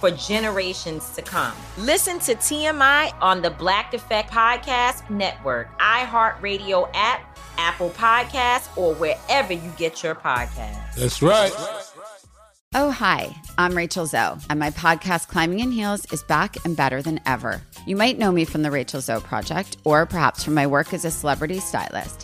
for generations to come. Listen to TMI on the Black Effect Podcast Network, iHeartRadio app, Apple Podcasts, or wherever you get your podcasts. That's right. Oh, hi, I'm Rachel Zoe, and my podcast, Climbing in Heels, is back and better than ever. You might know me from the Rachel Zoe Project, or perhaps from my work as a celebrity stylist.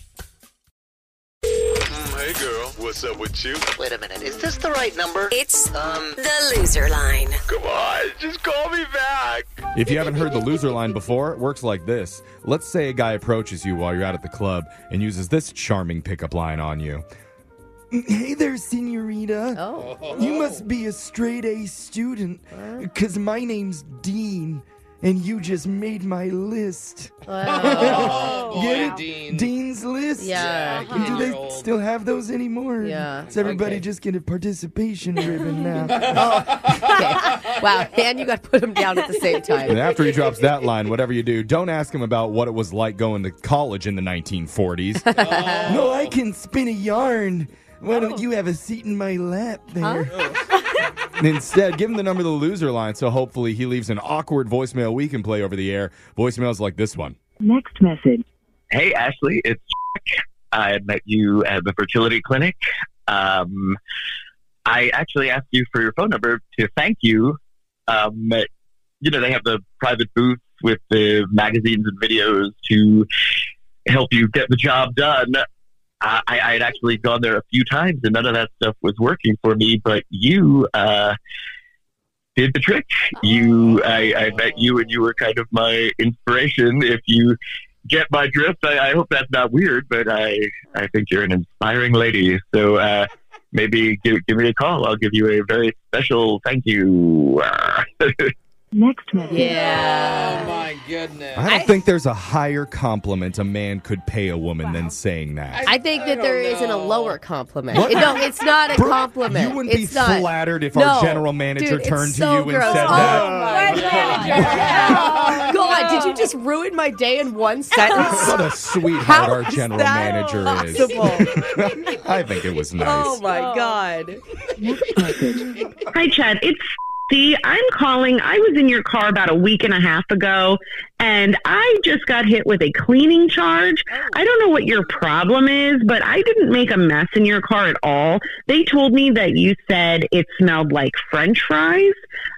Hey girl, what's up with you? Wait a minute, is this the right number? It's Um, the loser line. Come on, just call me back. If you haven't heard the loser line before, it works like this. Let's say a guy approaches you while you're out at the club and uses this charming pickup line on you. Hey there, senorita. Oh. You must be a straight A student, because my name's Dean, and you just made my list. Oh. Get boy, it? Dean. Dean's list? Yeah. And uh-huh. do they still have those anymore? Yeah. Does everybody Okay. just get a participation ribbon now? Wow, and you got to put them down at the same time. And after he drops that line, whatever you do, don't ask him about what it was like going to college in the 1940s. no, I can spin a yarn. Why don't oh. you have a seat in my lap there? And Instead, give him the number of the loser line so hopefully he leaves an awkward voicemail we can play over the air. Voicemails like this one. Next message. Hey, Ashley, it's Jack. I met you at the fertility clinic. Um, I actually asked you for your phone number to thank you. Um, you know, they have the private booth with the magazines and videos to help you get the job done. I, I had actually gone there a few times and none of that stuff was working for me, but you, uh, did the trick. You, I, I met you and you were kind of my inspiration. If you get my drift, I, I hope that's not weird, but I, I think you're an inspiring lady. So, uh, maybe give, give me a call. I'll give you a very special thank you. Next message. Yeah. Oh my goodness. I don't think there's a higher compliment a man could pay a woman than saying that. I think that I there don't isn't a lower compliment. What? No, it's not a Bro, compliment. You wouldn't it's be not. flattered if No. our general manager Dude, it's turned so to you gross. and said oh that. my God. God, did you just ruin my day in one sentence? What a sweetheart How our general that manager possible? is. I think it was nice. Oh my God. Hi, Chad. It's C. I'm calling. I was in your car about a week and a half ago, and I just got hit with a cleaning charge. I don't know what your problem is, but I didn't make a mess in your car at all. They told me that you said it smelled like French fries.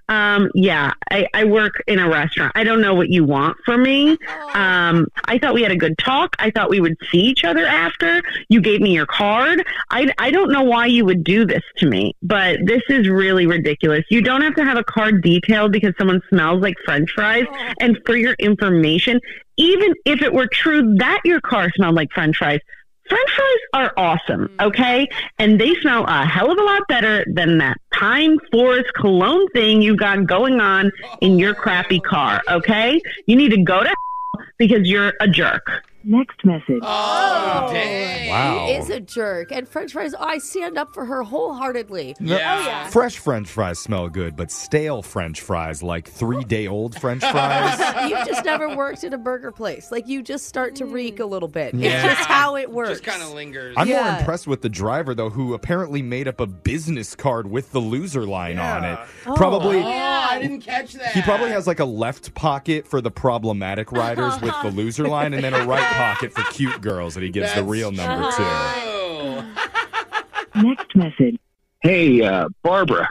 Um, yeah, I, I work in a restaurant. I don't know what you want from me. Um, I thought we had a good talk. I thought we would see each other after. You gave me your card. I, I don't know why you would do this to me, but this is really ridiculous. You don't have to have a card detailed because someone smells like French fries. And for your information, even if it were true that your car smelled like French fries, French fries are awesome, mm. okay? And they smell a hell of a lot better than that Pine Forest cologne thing you got going on in your crappy car, okay? You need to go to hell because you're a jerk. Next message. Oh, oh dang. Wow. He is a jerk. And french fries, I stand up for her wholeheartedly. No, oh, Yeah. Fresh French fries smell good, but stale French fries, like three day old French fries. You've just never worked at a burger place. Like you just start to mm. reek a little bit. Yeah. It's just how it works. Just kind of lingers. I'm more impressed with the driver, though, who apparently made up a business card with the loser line on it. Oh. Probably. oh, I didn't catch that. He probably has like a left pocket for the problematic riders with the loser line, and then a right pocket for cute girls that he gives the real number to. Oh. Next message. Hey, uh, Barbara,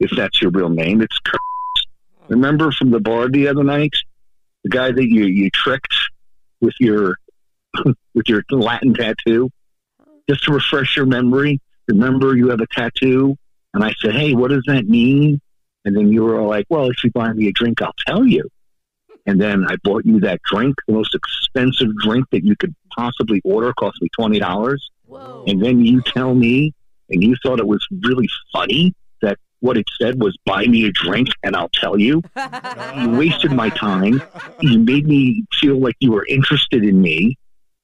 if that's your real name, it's Kurt. Remember from the bar the other night, the guy that you you tricked with your with your Latin tattoo. Just to refresh your memory, remember you have a tattoo, and I said, "Hey, what does that mean?" And then you were all like, "Well, if you buy me a drink, I'll tell you." And then I bought you that drink, the most expensive drink that you could possibly order, cost me twenty dollars. And then you tell me, and you thought it was really funny that what it said was buy me a drink and I'll tell you. You wasted my time. You made me feel like you were interested in me.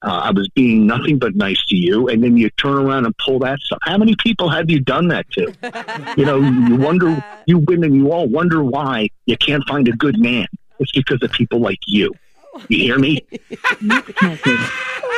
Uh, I was being nothing but nice to you, and then you turn around and pull that stuff. How many people have you done that to? You know, you wonder, you women, you all wonder why you can't find a good man. It's because of people like you. You hear me?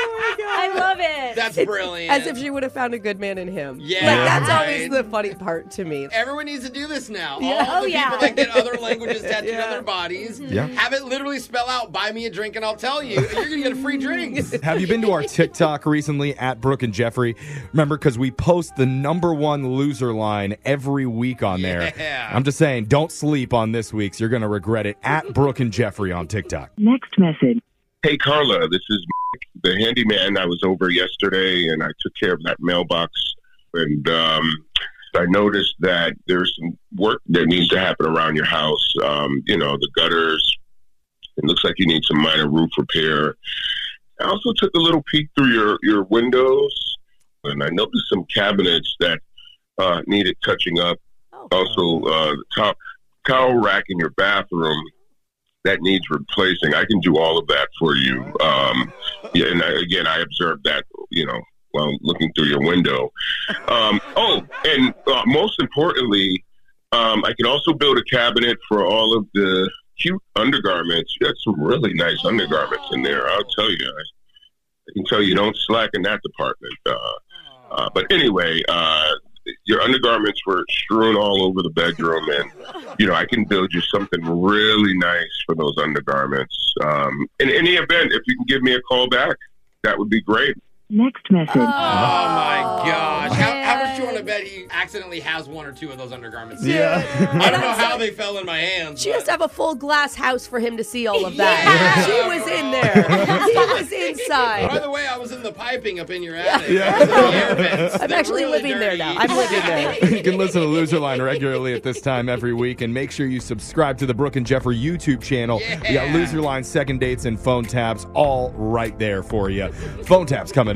Next message. I love it. That's brilliant. As if she would have found a good man in him. Yeah, Like, that's right. always the funny part to me. Everyone needs to do this now. Yeah. All Oh, the yeah. people that get other languages tattooed Yeah. on their bodies, mm-hmm. Yeah. have it literally spell out, buy me a drink and I'll tell you. And you're going to get a free drink. Have you been to our TikTok recently at Brooke and Jeffrey? Remember, because we post the number one loser line every week on there. Yeah. I'm just saying, don't sleep on this week's. You're going to regret it. At Brooke and Jeffrey on TikTok. Next message. Hey, Carla, this is Mike, the handyman. I was over yesterday and I took care of that mailbox. And um, I noticed that there's some work that needs to happen around your house. Um, you know, the gutters. It looks like you need some minor roof repair. I also took a little peek through your, your windows and I noticed some cabinets that uh, needed touching up. Oh. Also, uh, the top towel rack in your bathroom that needs replacing. I can do all of that for you. Um, yeah, and I, again, I observed that, you know, while looking through your window. Um, oh, and uh, most importantly, um, I can also build a cabinet for all of the cute undergarments. You got some really nice undergarments in there. I'll tell you. I, I can tell you don't slack in that department. Uh, uh, but anyway, uh, your undergarments were strewn all over the bedroom, and you know I can build you something really nice for those undergarments. Um, in any event, if you can give me a call back, that would be great. Next message. Oh my gosh. How, how much do you want to bet he accidentally has one or two of those undergarments? Yeah. I don't know how they fell in my hands. She but- has to have a full glass house for him to see all of that. She was in there. He was inside. By inside. the way, I was in the piping up in your attic. Yeah. I was in the air vents. I'm They're actually really living there now. I'm living there. you can listen to Loser Line regularly at this time every week, and make sure you subscribe to the Brooke and Jeffrey YouTube channel. We got Yeah. Loser Line, second dates, and phone taps all right there for you. Phone taps coming